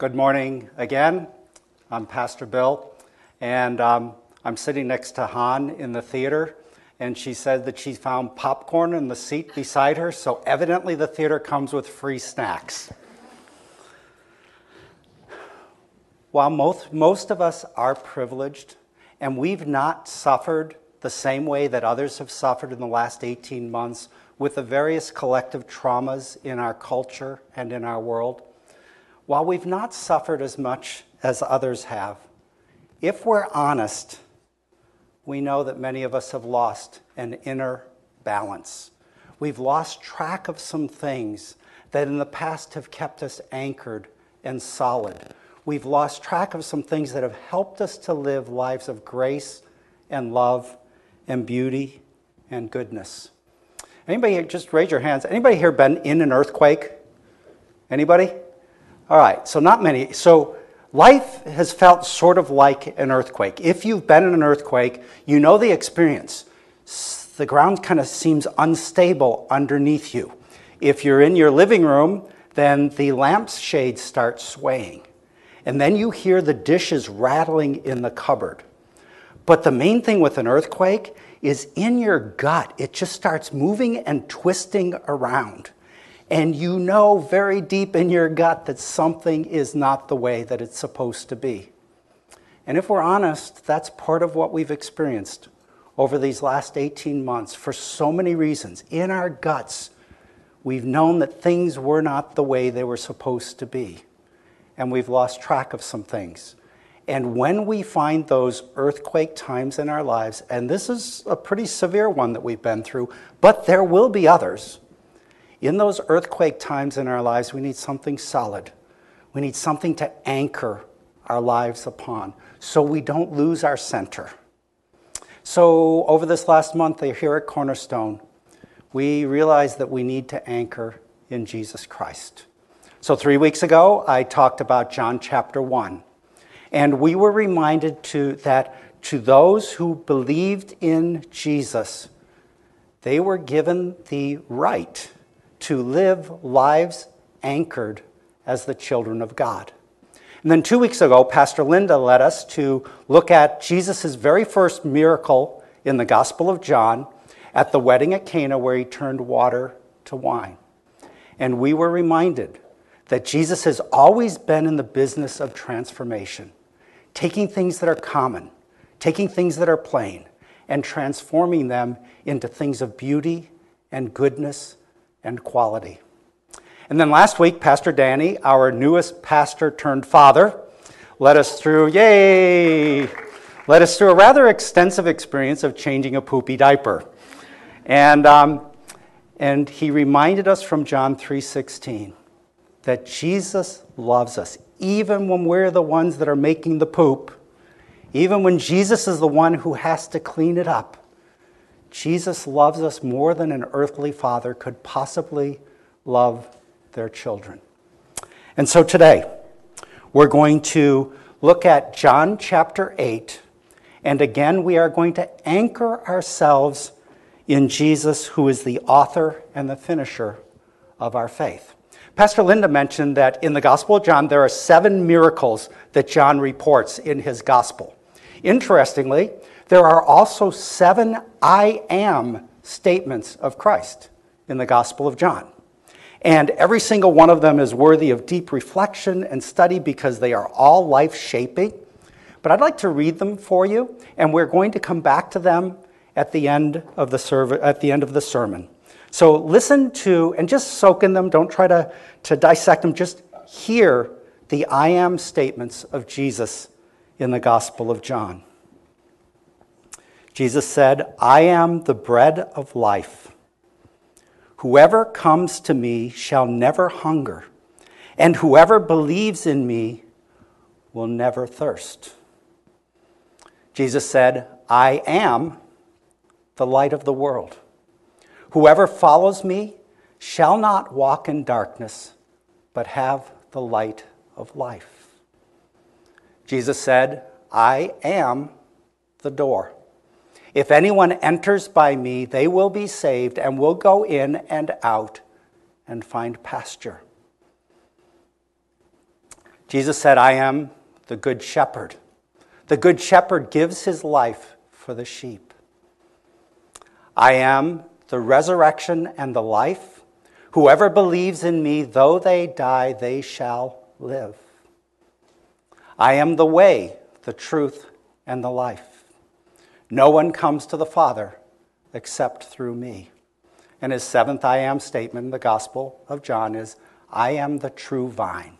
Good morning again. I'm Pastor Bill, and um, I'm sitting next to Han in the theater, and she said that she found popcorn in the seat beside her, so evidently the theater comes with free snacks. While most, most of us are privileged, and we've not suffered the same way that others have suffered in the last 18 months with the various collective traumas in our culture and in our world, while we've not suffered as much as others have, if we're honest, we know that many of us have lost an inner balance. We've lost track of some things that in the past have kept us anchored and solid. We've lost track of some things that have helped us to live lives of grace and love and beauty and goodness. Anybody just raise your hands. Anybody here been in an earthquake? Anybody? All right, so not many. So life has felt sort of like an earthquake. If you've been in an earthquake, you know the experience. The ground kind of seems unstable underneath you. If you're in your living room, then the lampshades start swaying. And then you hear the dishes rattling in the cupboard. But the main thing with an earthquake is in your gut, it just starts moving and twisting around. And you know very deep in your gut that something is not the way that it's supposed to be. And if we're honest, that's part of what we've experienced over these last 18 months for so many reasons. In our guts, we've known that things were not the way they were supposed to be. And we've lost track of some things. And when we find those earthquake times in our lives, and this is a pretty severe one that we've been through, but there will be others. In those earthquake times in our lives, we need something solid. We need something to anchor our lives upon so we don't lose our center. So, over this last month here at Cornerstone, we realized that we need to anchor in Jesus Christ. So, three weeks ago, I talked about John chapter 1. And we were reminded to, that to those who believed in Jesus, they were given the right to live lives anchored as the children of God. And then two weeks ago, Pastor Linda led us to look at Jesus' very first miracle in the Gospel of John at the wedding at Cana, where he turned water to wine. And we were reminded that Jesus has always been in the business of transformation taking things that are common, taking things that are plain, and transforming them into things of beauty and goodness and quality. And then last week, Pastor Danny, our newest pastor turned father, led us through, yay, led us through a rather extensive experience of changing a poopy diaper. And, um, and he reminded us from John 3.16 that Jesus loves us, even when we're the ones that are making the poop, even when Jesus is the one who has to clean it up, Jesus loves us more than an earthly father could possibly love their children. And so today, we're going to look at John chapter 8, and again, we are going to anchor ourselves in Jesus, who is the author and the finisher of our faith. Pastor Linda mentioned that in the Gospel of John, there are seven miracles that John reports in his Gospel. Interestingly, there are also seven I am statements of Christ in the Gospel of John. And every single one of them is worthy of deep reflection and study because they are all life shaping. But I'd like to read them for you, and we're going to come back to them at the end of the, serv- at the, end of the sermon. So listen to, and just soak in them. Don't try to, to dissect them. Just hear the I am statements of Jesus in the Gospel of John. Jesus said, I am the bread of life. Whoever comes to me shall never hunger, and whoever believes in me will never thirst. Jesus said, I am the light of the world. Whoever follows me shall not walk in darkness, but have the light of life. Jesus said, I am the door. If anyone enters by me, they will be saved and will go in and out and find pasture. Jesus said, I am the good shepherd. The good shepherd gives his life for the sheep. I am the resurrection and the life. Whoever believes in me, though they die, they shall live. I am the way, the truth, and the life. No one comes to the Father except through me. And his seventh I am statement in the Gospel of John is I am the true vine,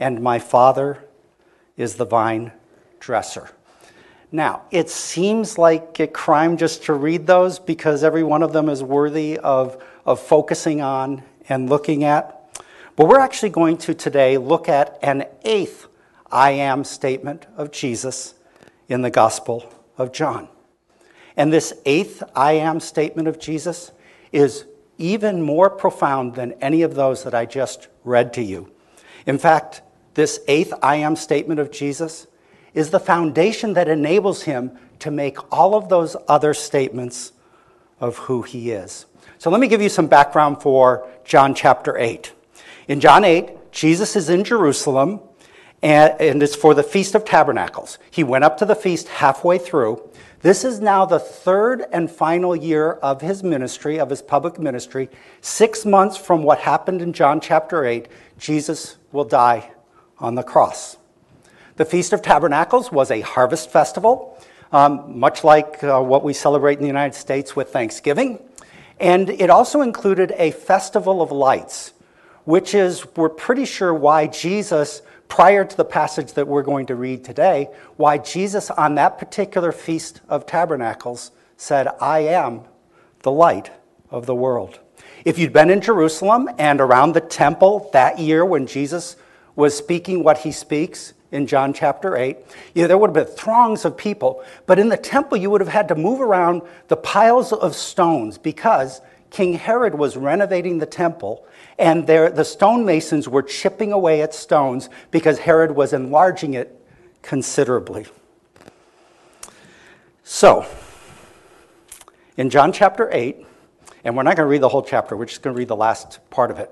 and my Father is the vine dresser. Now, it seems like a crime just to read those because every one of them is worthy of, of focusing on and looking at. But we're actually going to today look at an eighth I am statement of Jesus in the Gospel of John. And this eighth I am statement of Jesus is even more profound than any of those that I just read to you. In fact, this eighth I am statement of Jesus is the foundation that enables him to make all of those other statements of who he is. So let me give you some background for John chapter 8. In John 8, Jesus is in Jerusalem, and, and it's for the Feast of Tabernacles. He went up to the feast halfway through, this is now the third and final year of his ministry, of his public ministry. Six months from what happened in John chapter 8, Jesus will die on the cross. The Feast of Tabernacles was a harvest festival, um, much like uh, what we celebrate in the United States with Thanksgiving. And it also included a festival of lights, which is, we're pretty sure, why Jesus prior to the passage that we're going to read today, why Jesus, on that particular Feast of Tabernacles, said, I am the light of the world. If you'd been in Jerusalem and around the temple that year when Jesus was speaking what he speaks in John chapter 8, yeah, there would have been throngs of people. But in the temple, you would have had to move around the piles of stones because King Herod was renovating the temple and there, the stonemasons were chipping away at stones because Herod was enlarging it considerably. So, in John chapter 8, and we're not going to read the whole chapter, we're just going to read the last part of it.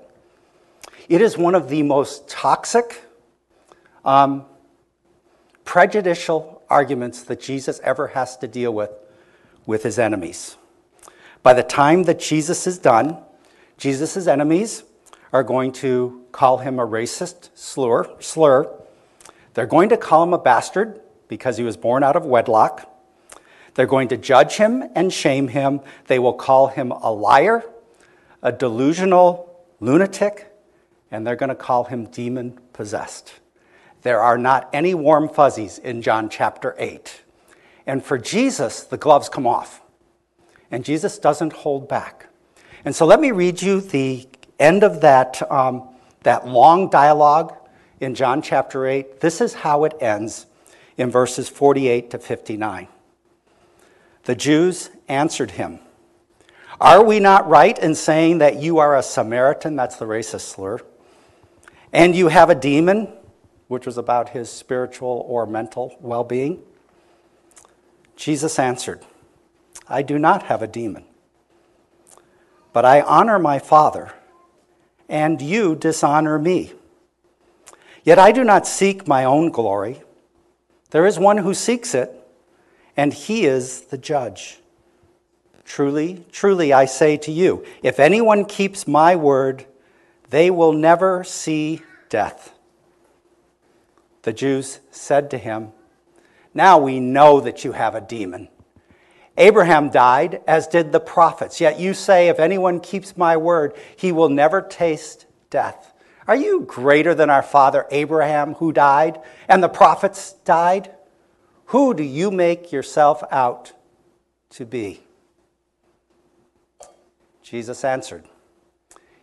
It is one of the most toxic, um, prejudicial arguments that Jesus ever has to deal with with his enemies. By the time that Jesus is done, Jesus' enemies are going to call him a racist slur, slur. They're going to call him a bastard because he was born out of wedlock. They're going to judge him and shame him. They will call him a liar, a delusional lunatic, and they're going to call him demon possessed. There are not any warm fuzzies in John chapter 8. And for Jesus, the gloves come off. And Jesus doesn't hold back. And so let me read you the end of that, um, that long dialogue in John chapter 8, this is how it ends in verses 48 to 59. The Jews answered him, Are we not right in saying that you are a Samaritan? That's the racist slur. And you have a demon, which was about his spiritual or mental well being? Jesus answered, I do not have a demon, but I honor my Father and you dishonor me. Yet I do not seek my own glory. There is one who seeks it, and he is the judge. Truly, truly, I say to you, if anyone keeps my word, they will never see death. The Jews said to him, Now we know that you have a demon. Abraham died, as did the prophets. Yet you say, If anyone keeps my word, he will never taste death. Are you greater than our father Abraham, who died, and the prophets died? Who do you make yourself out to be? Jesus answered,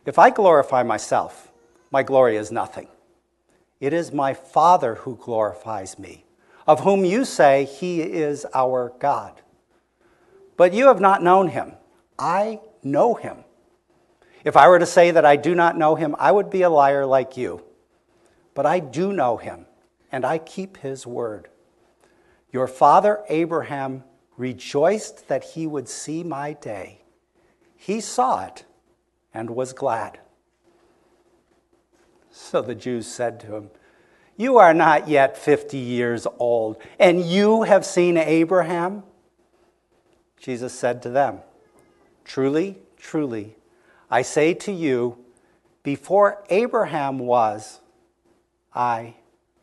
If I glorify myself, my glory is nothing. It is my Father who glorifies me, of whom you say he is our God. But you have not known him. I know him. If I were to say that I do not know him, I would be a liar like you. But I do know him, and I keep his word. Your father Abraham rejoiced that he would see my day. He saw it and was glad. So the Jews said to him, You are not yet 50 years old, and you have seen Abraham? Jesus said to them, Truly, truly, I say to you, before Abraham was, I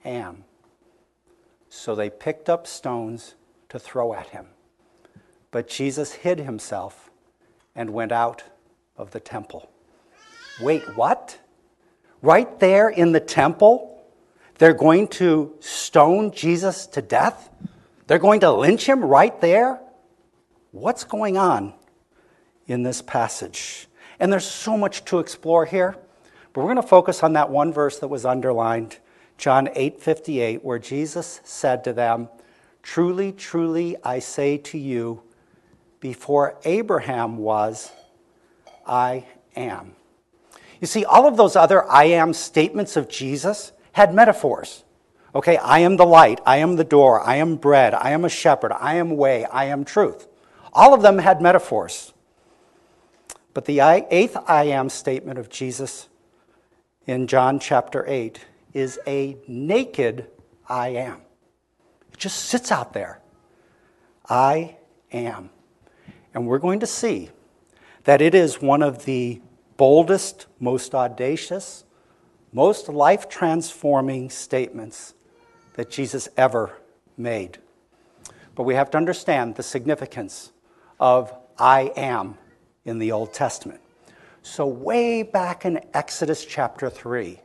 am. So they picked up stones to throw at him. But Jesus hid himself and went out of the temple. Wait, what? Right there in the temple, they're going to stone Jesus to death? They're going to lynch him right there? What's going on in this passage? And there's so much to explore here, but we're going to focus on that one verse that was underlined, John 8:58, where Jesus said to them, "Truly, truly, I say to you, before Abraham was, I am." You see, all of those other I am statements of Jesus had metaphors. Okay, I am the light, I am the door, I am bread, I am a shepherd, I am way, I am truth. All of them had metaphors. But the eighth I am statement of Jesus in John chapter 8 is a naked I am. It just sits out there. I am. And we're going to see that it is one of the boldest, most audacious, most life transforming statements that Jesus ever made. But we have to understand the significance of I am in the Old Testament. So, way back in Exodus chapter 3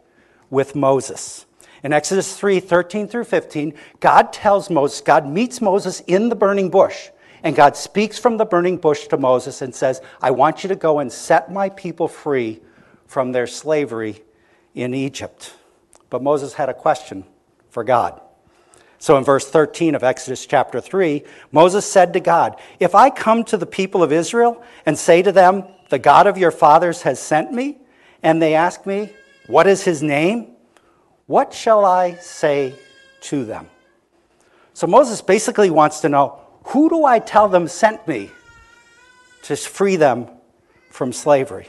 with Moses, in Exodus 3 13 through 15, God tells Moses, God meets Moses in the burning bush. And God speaks from the burning bush to Moses and says, I want you to go and set my people free from their slavery in Egypt. But Moses had a question for God. So in verse 13 of Exodus chapter 3, Moses said to God, If I come to the people of Israel and say to them, The God of your fathers has sent me, and they ask me, What is his name? What shall I say to them? So Moses basically wants to know who do I tell them sent me to free them from slavery?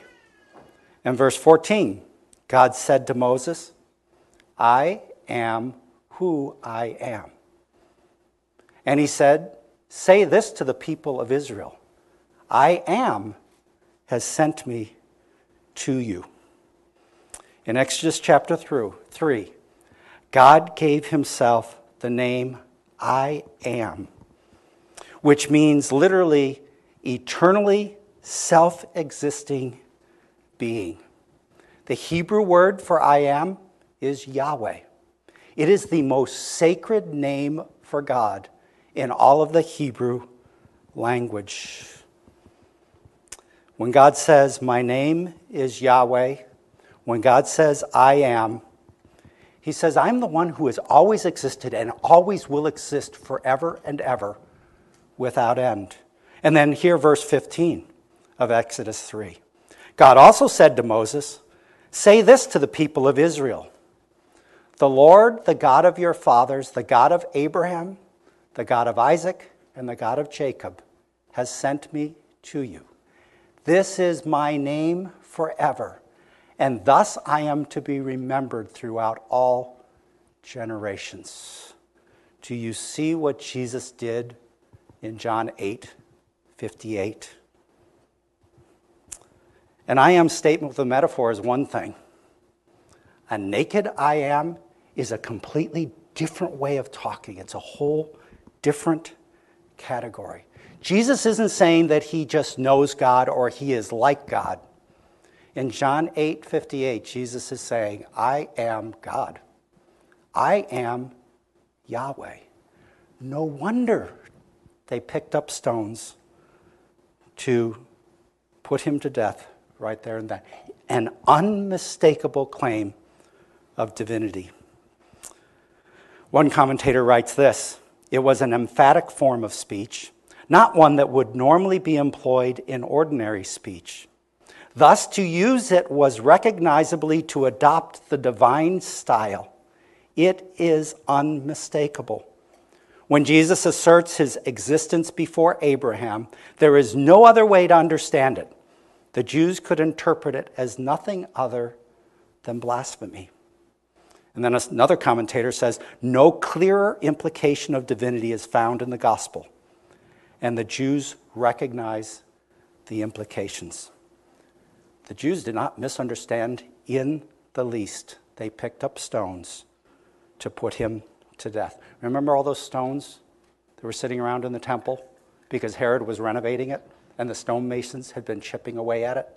In verse 14, God said to Moses, I am who I am. And he said, Say this to the people of Israel I am has sent me to you. In Exodus chapter 3, God gave himself the name I am which means literally eternally self existing being. The Hebrew word for I am is Yahweh. It is the most sacred name for God in all of the Hebrew language. When God says, My name is Yahweh, when God says, I am, He says, I'm the one who has always existed and always will exist forever and ever without end. And then here, verse 15 of Exodus 3. God also said to Moses, Say this to the people of Israel The Lord, the God of your fathers, the God of Abraham, the God of Isaac, and the God of Jacob, has sent me to you. This is my name forever, and thus I am to be remembered throughout all generations. Do you see what Jesus did in John 8 58. An I am statement with a metaphor is one thing. A naked I am is a completely different way of talking, it's a whole different category. Jesus isn't saying that he just knows God or he is like God. In John 8 58, Jesus is saying, I am God. I am Yahweh. No wonder they picked up stones to put him to death right there and then. An unmistakable claim of divinity. One commentator writes this it was an emphatic form of speech, not one that would normally be employed in ordinary speech. Thus, to use it was recognizably to adopt the divine style. It is unmistakable. When Jesus asserts his existence before Abraham, there is no other way to understand it. The Jews could interpret it as nothing other than blasphemy. And then another commentator says, no clearer implication of divinity is found in the gospel. And the Jews recognize the implications. The Jews did not misunderstand in the least. They picked up stones to put him to death. Remember all those stones that were sitting around in the temple because Herod was renovating it and the stonemasons had been chipping away at it?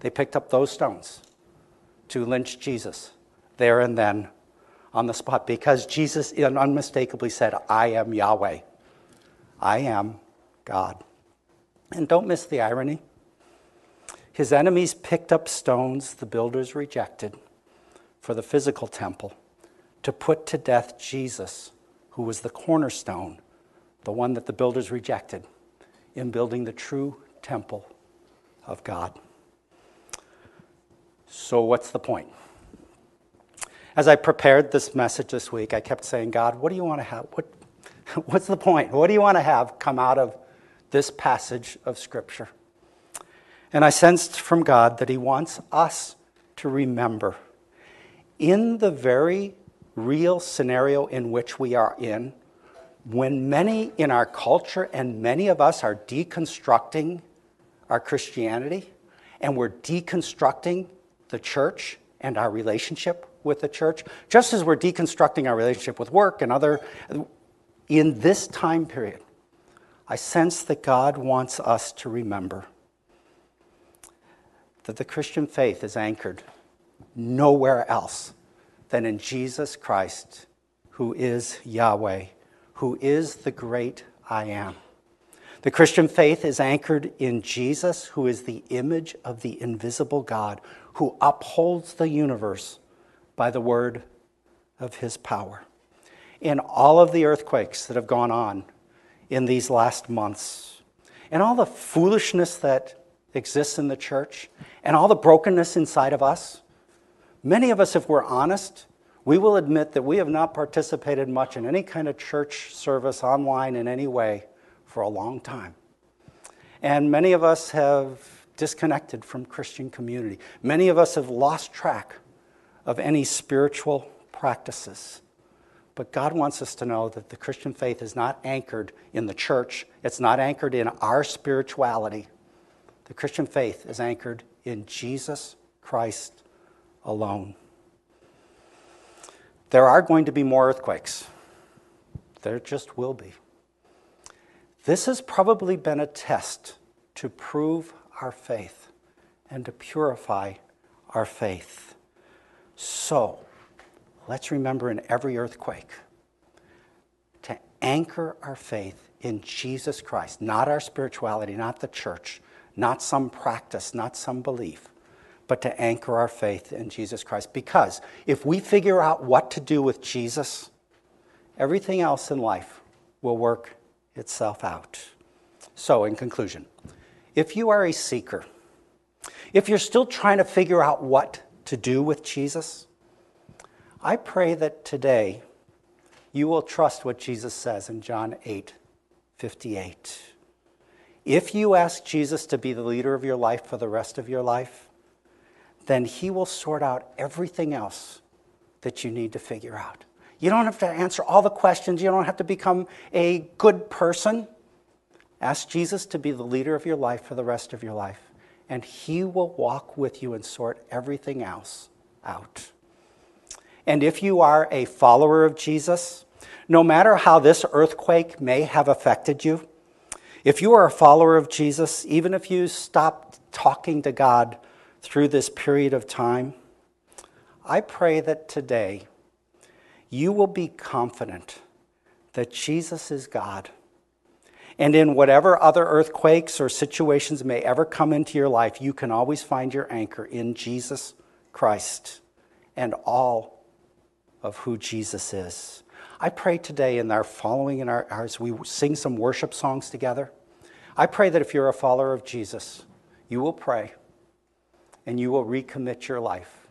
They picked up those stones to lynch Jesus there and then on the spot because Jesus unmistakably said, I am Yahweh. I am God. And don't miss the irony. His enemies picked up stones the builders rejected for the physical temple to put to death Jesus, who was the cornerstone, the one that the builders rejected, in building the true temple of God. So, what's the point? As I prepared this message this week, I kept saying, God, what do you want to have? What, what's the point? What do you want to have come out of this passage of Scripture? And I sensed from God that He wants us to remember in the very real scenario in which we are in, when many in our culture and many of us are deconstructing our Christianity and we're deconstructing the church and our relationship with the church, just as we're deconstructing our relationship with work and other, in this time period, I sense that God wants us to remember that the Christian faith is anchored nowhere else than in Jesus Christ, who is Yahweh, who is the great I am. The Christian faith is anchored in Jesus, who is the image of the invisible God, who upholds the universe by the word of his power. In all of the earthquakes that have gone on in these last months, and all the foolishness that exists in the church, and all the brokenness inside of us, many of us, if we're honest, we will admit that we have not participated much in any kind of church service online in any way for a long time. And many of us have disconnected from Christian community. Many of us have lost track of any spiritual practices. But God wants us to know that the Christian faith is not anchored in the church, it's not anchored in our spirituality. The Christian faith is anchored in Jesus Christ alone. There are going to be more earthquakes. There just will be. This has probably been a test to prove our faith and to purify our faith. So, let's remember in every earthquake to anchor our faith in Jesus Christ, not our spirituality, not the church, not some practice, not some belief, but to anchor our faith in Jesus Christ. Because if we figure out what to do with Jesus, everything else in life will work itself out. So, in conclusion, if you are a seeker, if you're still trying to figure out what to do with Jesus, I pray that today you will trust what Jesus says in John 8 58. If you ask Jesus to be the leader of your life for the rest of your life, then he will sort out everything else that you need to figure out. You don't have to answer all the questions, you don't have to become a good person. Ask Jesus to be the leader of your life for the rest of your life and He will walk with you and sort everything else out. And if you are a follower of Jesus, no matter how this earthquake may have affected you, if you are a follower of Jesus, even if you stopped talking to God through this period of time, I pray that today you will be confident that Jesus is God and in whatever other earthquakes or situations may ever come into your life, you can always find your anchor in Jesus Christ and all of who Jesus is. I pray today in our following in our as we sing some worship songs together. I pray that if you're a follower of Jesus, you will pray and you will recommit your life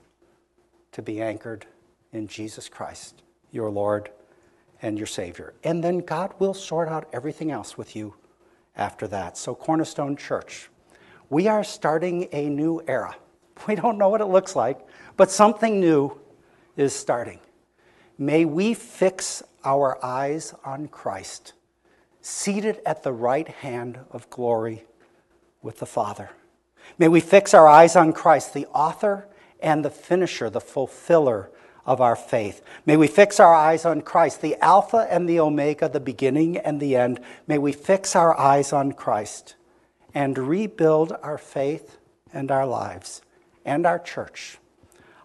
to be anchored in Jesus Christ, your Lord and your Savior. And then God will sort out everything else with you after that. So, Cornerstone Church, we are starting a new era. We don't know what it looks like, but something new is starting. may we fix our eyes on Christ, seated at the right hand of glory with the Father. May we fix our eyes on Christ, the author and the finisher, the fulfiller of our faith. May we fix our eyes on Christ, the Alpha and the Omega, the beginning and the end. May we fix our eyes on Christ and rebuild our faith and our lives and our church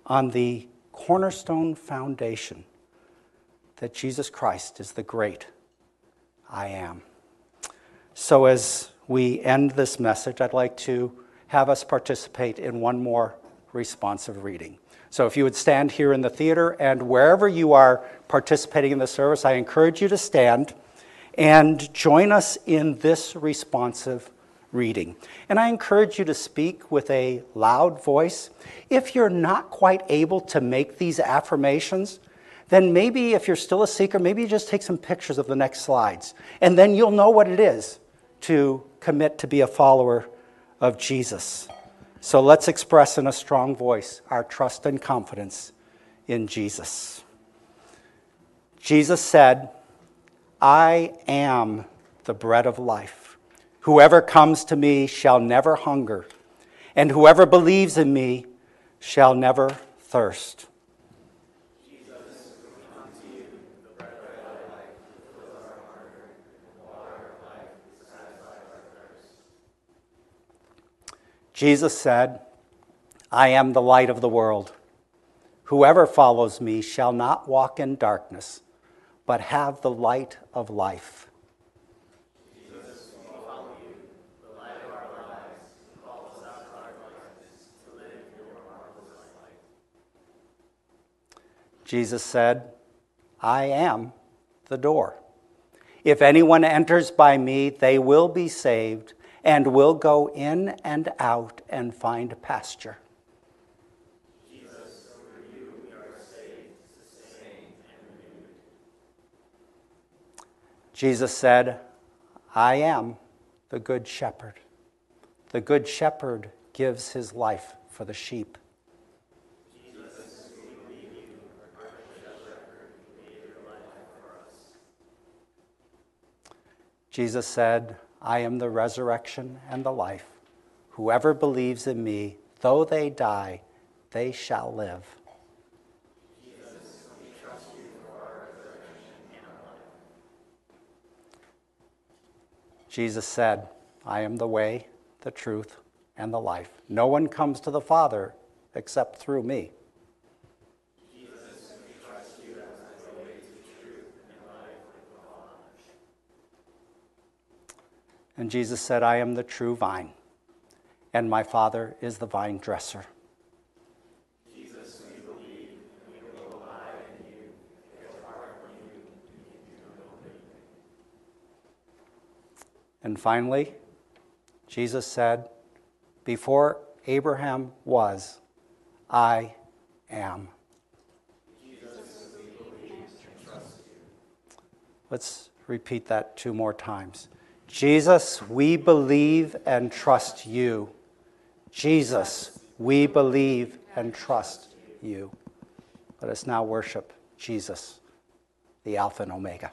on the cornerstone foundation that Jesus Christ is the great I am. So, as we end this message, I'd like to have us participate in one more responsive reading. So, if you would stand here in the theater and wherever you are participating in the service, I encourage you to stand and join us in this responsive reading. And I encourage you to speak with a loud voice. If you're not quite able to make these affirmations, then maybe if you're still a seeker, maybe you just take some pictures of the next slides. And then you'll know what it is to commit to be a follower of Jesus. So let's express in a strong voice our trust and confidence in Jesus. Jesus said, I am the bread of life. Whoever comes to me shall never hunger, and whoever believes in me shall never thirst. Jesus said, I am the light of the world. Whoever follows me shall not walk in darkness, but have the light of life. Jesus said, I am the door. If anyone enters by me, they will be saved and will go in and out and find pasture. Jesus, said, I am the good shepherd. The good shepherd gives his life for the sheep. Jesus said, I am the resurrection and the life. Whoever believes in me, though they die, they shall live. Jesus said, I am the way, the truth, and the life. No one comes to the Father except through me. And Jesus said, I am the true vine, and my Father is the vine dresser. Jesus, we believe, we will abide in you, from you, And finally, Jesus said, Before Abraham was, I am. Jesus, Let's repeat that two more times. Jesus, we believe and trust you. Jesus, we believe and trust you. Let us now worship Jesus, the Alpha and Omega.